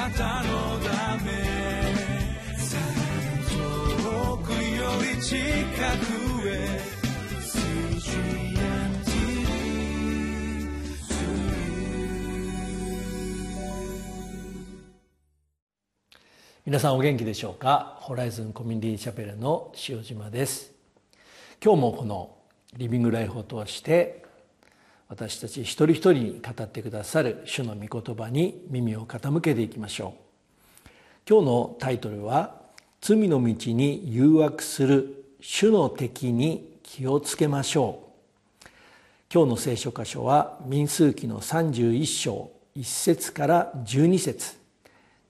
なたのため遠くより近くへ皆さんお元気でしょうか？ホライズンコミュニティチャペルの塩島です。今日もこのリビングライフを通して私たち一人一人に語ってくださる主の御言葉に耳を傾けていきましょう。今日のタイトルは罪の道に誘惑する主の敵に気をつけましょう。今日の聖書箇所は民数記の31章1節から12節。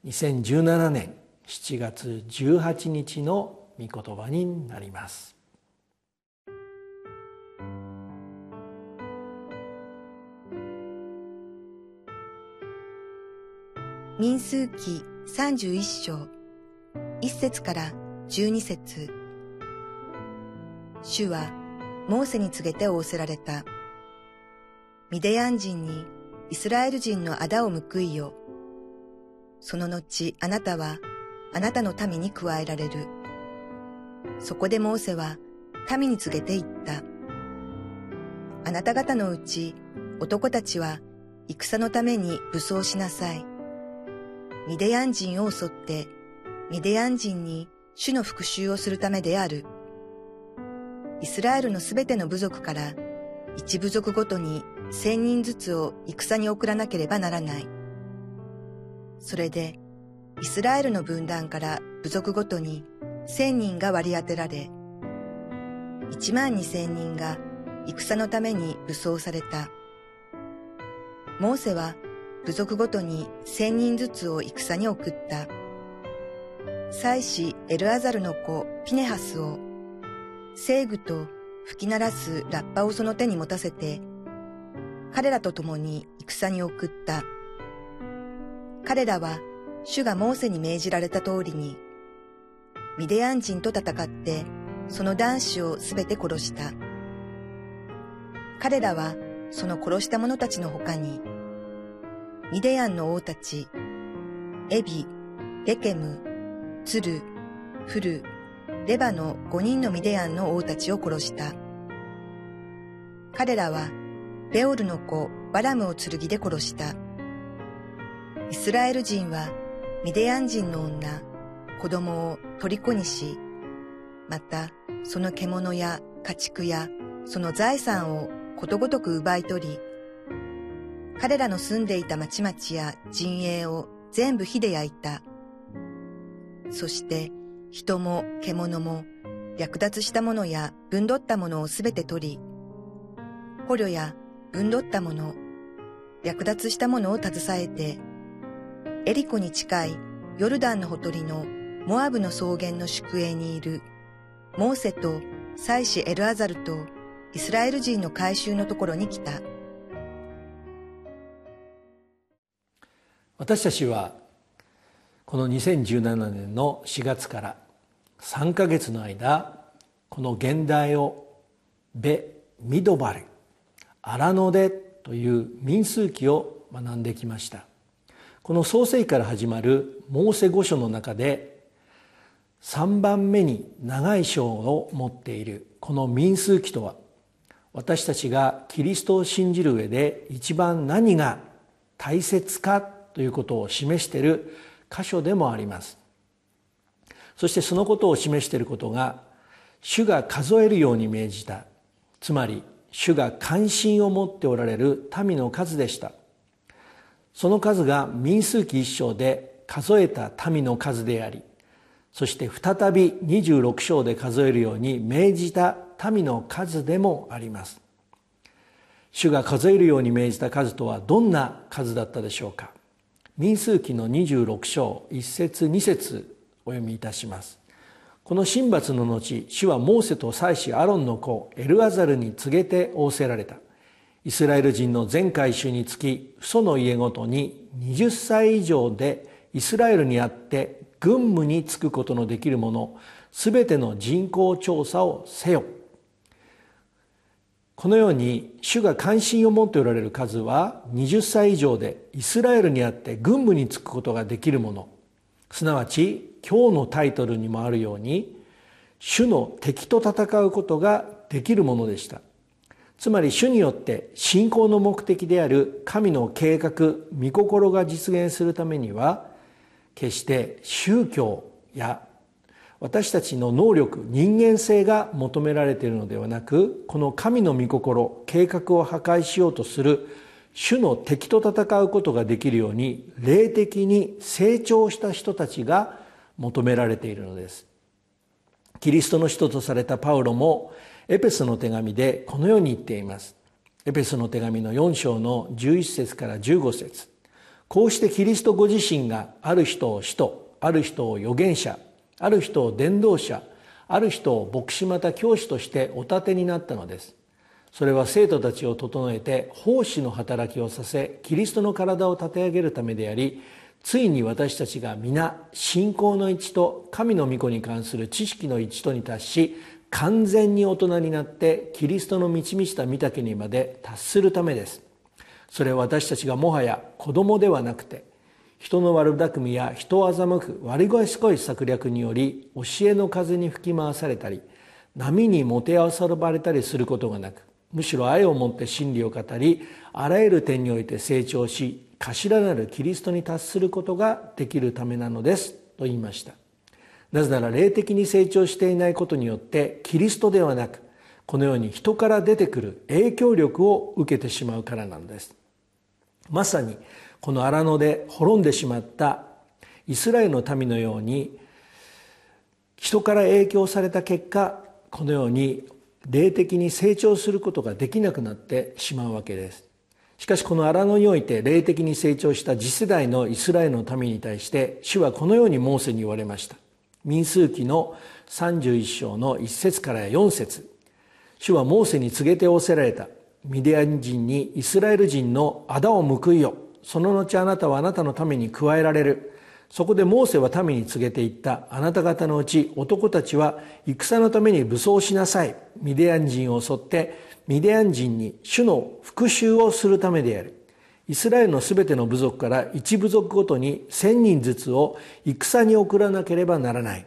2017年7月18日の御言葉になります。民数記31章1節から12節主はモーセに告げて仰せられた。ミデヤン人にイスラエル人の仇を報いよ。その後あなたはあなたの民に加えられる。そこでモーセは民に告げて言った。あなた方のうち男たちは戦のために武装しなさい。ミデヤン人を襲ってミデヤン人に主の復讐をするためである。イスラエルのすべての部族から一部族ごとに千人ずつを戦に送らなければならない。それでイスラエルの分断から部族ごとに千人が割り当てられ、一万二千人が戦のために武装された。モーセは部族ごとに千人ずつを戦に送った。祭司エルアザルの子ピネハスを、聖具と吹き鳴らすラッパをその手に持たせて、彼らと共に戦に送った。彼らは主がモーセに命じられた通りに、ミデヤン人と戦って、その男子をすべて殺した。彼らは、その殺した者たちの他に、ミデヤンの王たち、エビ、レケム、ツル、フル、レバの五人のミデヤンの王たちを殺した。彼らは、ベオルの子バラムを剣で殺した。イスラエル人はミデヤン人の女、子供を虜にし、またその獣や家畜やその財産をことごとく奪い取り、彼らの住んでいた町々や陣営を全部火で焼いた。そして人も獣も略奪したものや分取ったものをすべて取り、捕虜や分取ったもの、略奪したものを携えてエリコに近いヨルダンのほとりのモアブの草原の宿営にいるモーセと祭司エルアザルとイスラエル人の改宗のところに来た。私たちはこの2017年の4月から3か月の間この現代をベ・ミドバル荒野でという民数記を学んできました。この創世記から始まるモーセ五書の中で3番目に長い章を持っているこの民数記とは私たちがキリストを信じる上で一番何が大切かということを示している箇所でもあります。そしてそのことを示していることが主が数えるように命じた。つまり主が関心を持っておられる民の数でした。その数が民数記一章で数えた民の数でありそして再び26章で数えるように命じた民の数でもあります。主が数えるように命じた数とはどんな数だったでしょうか。民数記の26章1節2節お読みいたします。この神罰の後主はモーセと祭司アロンの子エルアザルに告げて仰せられた。イスラエル人の全回収につき父祖の家ごとに20歳以上でイスラエルにあって軍務に就くことのできる者すべての人口調査をせよ。このように主が関心を持っておられる数は20歳以上でイスラエルにあって軍部に就くことができるもの。すなわち今日のタイトルにもあるように主の敵と戦うことができるものでした。つまり主によって信仰の目的である神の計画御心が実現するためには決して宗教や私たちの能力人間性が求められているのではなくこの神の御心計画を破壊しようとする主の敵と戦うことができるように霊的に成長した人たちが求められているのです。キリストの人とされたパウロもエペスの手紙でこのように言っています。エペスの手紙の4章の11節から15節。こうしてキリストご自身がある人を使徒ある人を預言者ある人を伝道者ある人を牧師また教師としてお立てになったのです。それは生徒たちを整えて奉仕の働きをさせキリストの体を立て上げるためでありついに私たちが皆信仰の一と神の御子に関する知識の一とに達し完全に大人になってキリストの満ち満ちた御岳にまで達するためです。それは私たちがもはや子供ではなくて人の悪巧みや人を欺く悪賢い策略により教えの風に吹き回されたり波にもてあそばれたりすることがなくむしろ愛をもって真理を語りあらゆる点において成長し頭なるキリストに達することができるためなのですと言いました。なぜなら霊的に成長していないことによってキリストではなくこのように人から出てくる影響力を受けてしまうからなのです。まさにこの荒野で滅んでしまったイスラエルの民のように人から影響された結果このように霊的に成長することができなくなってしまうわけです。しかしこの荒野において霊的に成長した次世代のイスラエルの民に対して主はこのようにモーセに言われました。民数記の31章の1節から4節。主はモーセに告げて仰せられた。ミディアン人にイスラエル人の仇を報いよ。その後あなたはあなたのために加えられる。そこでモーセは民に告げていった。あなた方のうち男たちは戦のために武装しなさい。ミディアン人を襲ってミディアン人に主の復讐をするためである。イスラエルのすべての部族から一部族ごとに千人ずつを戦に送らなければならない。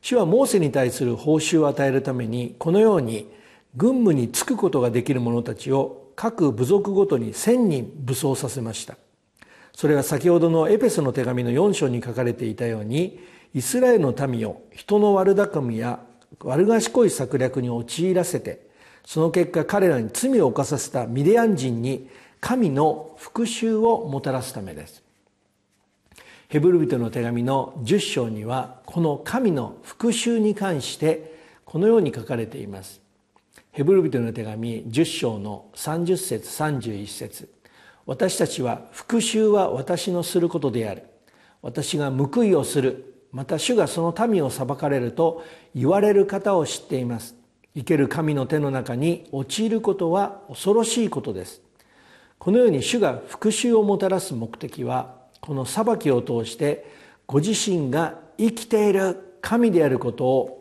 主はモーセに対する報酬を与えるためにこのように軍務に就くことができる者たちを各部族ごとに千人武装させました。それは先ほどのエペソの手紙の4章に書かれていたようにイスラエルの民を人の悪巧みや悪賢い策略に陥らせてその結果彼らに罪を犯させたミディアン人に神の復讐をもたらすためです。ヘブル人の手紙の10章にはこの神の復讐に関してこのように書かれています。ヘブル人の手紙10章の30節31節。私たちは復讐は私のすることである。私が報いをする。また主がその民を裁かれると言われる方を知っています。生ける神の手の中に陥ることは恐ろしいことです。このように主が復讐をもたらす目的はこの裁きを通してご自身が生きている神であることを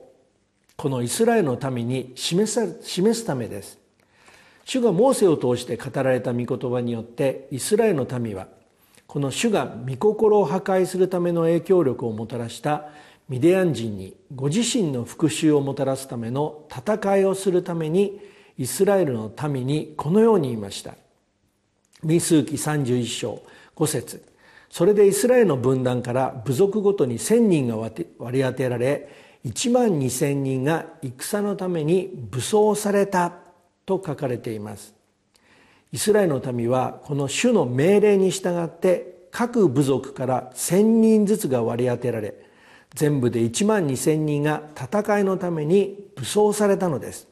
このイスラエルのために示すためです。主がモーセを通して語られた御言葉によってイスラエルの民はこの主が御心を破壊するための影響力をもたらしたミディアン人にご自身の復讐をもたらすための戦いをするためにイスラエルの民にこのように言いました。民数記31章5節。それでイスラエルの分断から部族ごとに1,000人が割り当てられ1万2,000人が戦のために武装されたと書かれています。イスラエルの民はこの主の命令に従って各部族から1,000人ずつが割り当てられ全部で1万2,000人が戦いのために武装されたのです。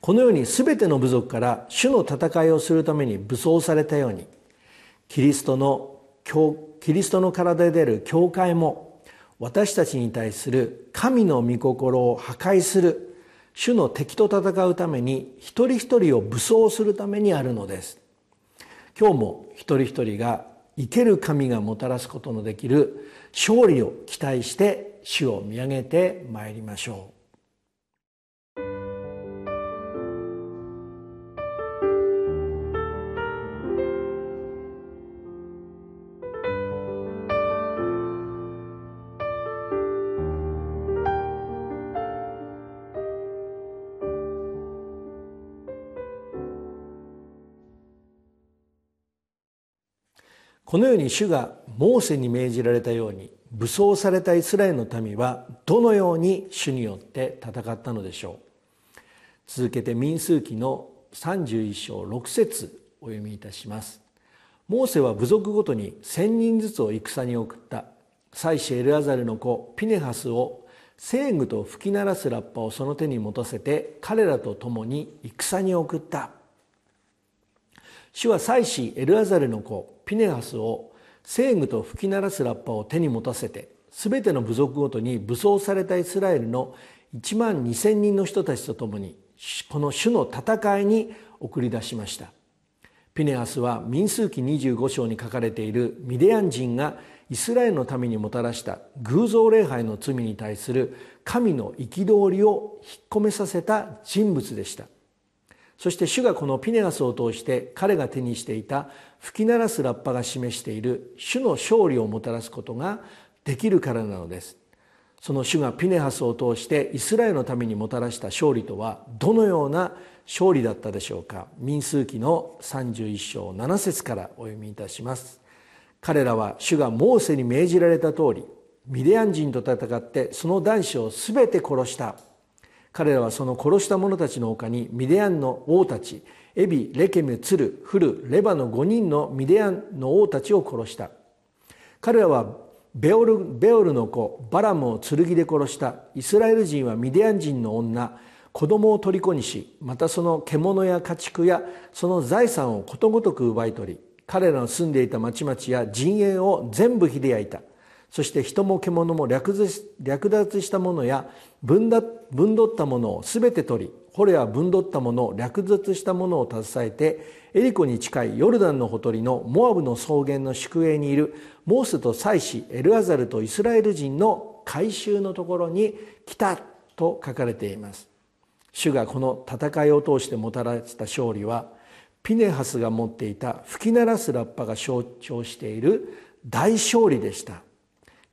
このように全ての部族から主の戦いをするために武装されたようにキリストのキリストの体で出る教会も私たちに対する神の御心を破壊する主の敵と戦うために一人一人を武装するためにあるのです。今日も一人一人が生ける神がもたらすことのできる勝利を期待して主を見上げてまいりましょう。このように主がモーセに命じられたように武装されたイスラエルの民はどのように主によって戦ったのでしょう。続けて民数記の31章6節お読みいたします。モーセは部族ごとに1,000人ずつを戦に送った。妻子エルアザルの子ピネハスを聖具と吹き鳴らすラッパをその手に持たせて彼らと共に戦に送った。主は妻子エルアザルの子ピネハスを聖具と吹き鳴らすラッパを手に持たせて全ての部族ごとに武装されたイスラエルの1万2千人の人たちと共にこの主の戦いに送り出しました。ピネハスは民数記25章に書かれているミディアン人がイスラエルのためにもたらした偶像礼拝の罪に対する神の憤りを引っ込めさせた人物でした。そして主がこのピネガスを通して彼が手にしていた吹き鳴らすラッパが示している主の勝利をもたらすことができるからなのです。その主がピネハスを通してイスラエルのためにもたらした勝利とはどのような勝利だったでしょうか。民数記の31章7節からお読みいたします。彼らは主がモーセに命じられた通りミディアン人と戦ってその男子を全て殺した。彼らはその殺した者たちの他にミディアンの王たちエビ、レケム、ツル、フル、レバの5人のミディアンの王たちを殺した。彼らはベオルベオルの子バラムを剣で殺した。イスラエル人はミディアン人の女子供を虜にしまたその獣や家畜やその財産をことごとく奪い取り彼らの住んでいた町々や陣営を全部火で焼いた。そして人も獣も略奪したものや分取ったものを全て取り捕虜は分取ったものを略奪したものを携えてエリコに近いヨルダンのほとりのモアブの草原の宿営にいるモーセと妻子エルアザルとイスラエル人の改宗のところに来たと書かれています。主がこの戦いを通してもたらした勝利はピネハスが持っていた吹き鳴らすラッパが象徴している大勝利でした。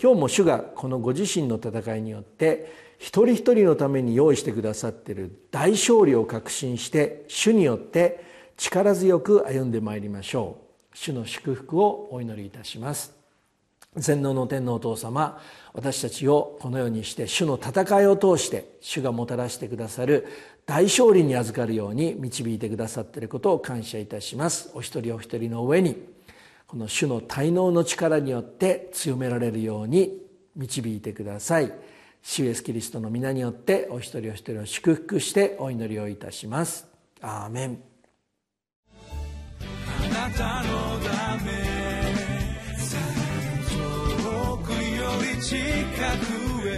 今日も主がこのご自身の戦いによって一人一人のために用意してくださっている大勝利を確信して主によって力強く歩んでまいりましょう。主の祝福をお祈りいたします。全能の天のお父様私たちをこのようにして主の戦いを通して主がもたらしてくださる大勝利に預かるように導いてくださっていることを感謝いたします。お一人お一人の上にこの主の滞納の力によって強められるように導いてください。主イエスキリストの皆によってお一人お一人を祝福してお祈りをいたします。アーメン。あなたのため遠くより近くへ。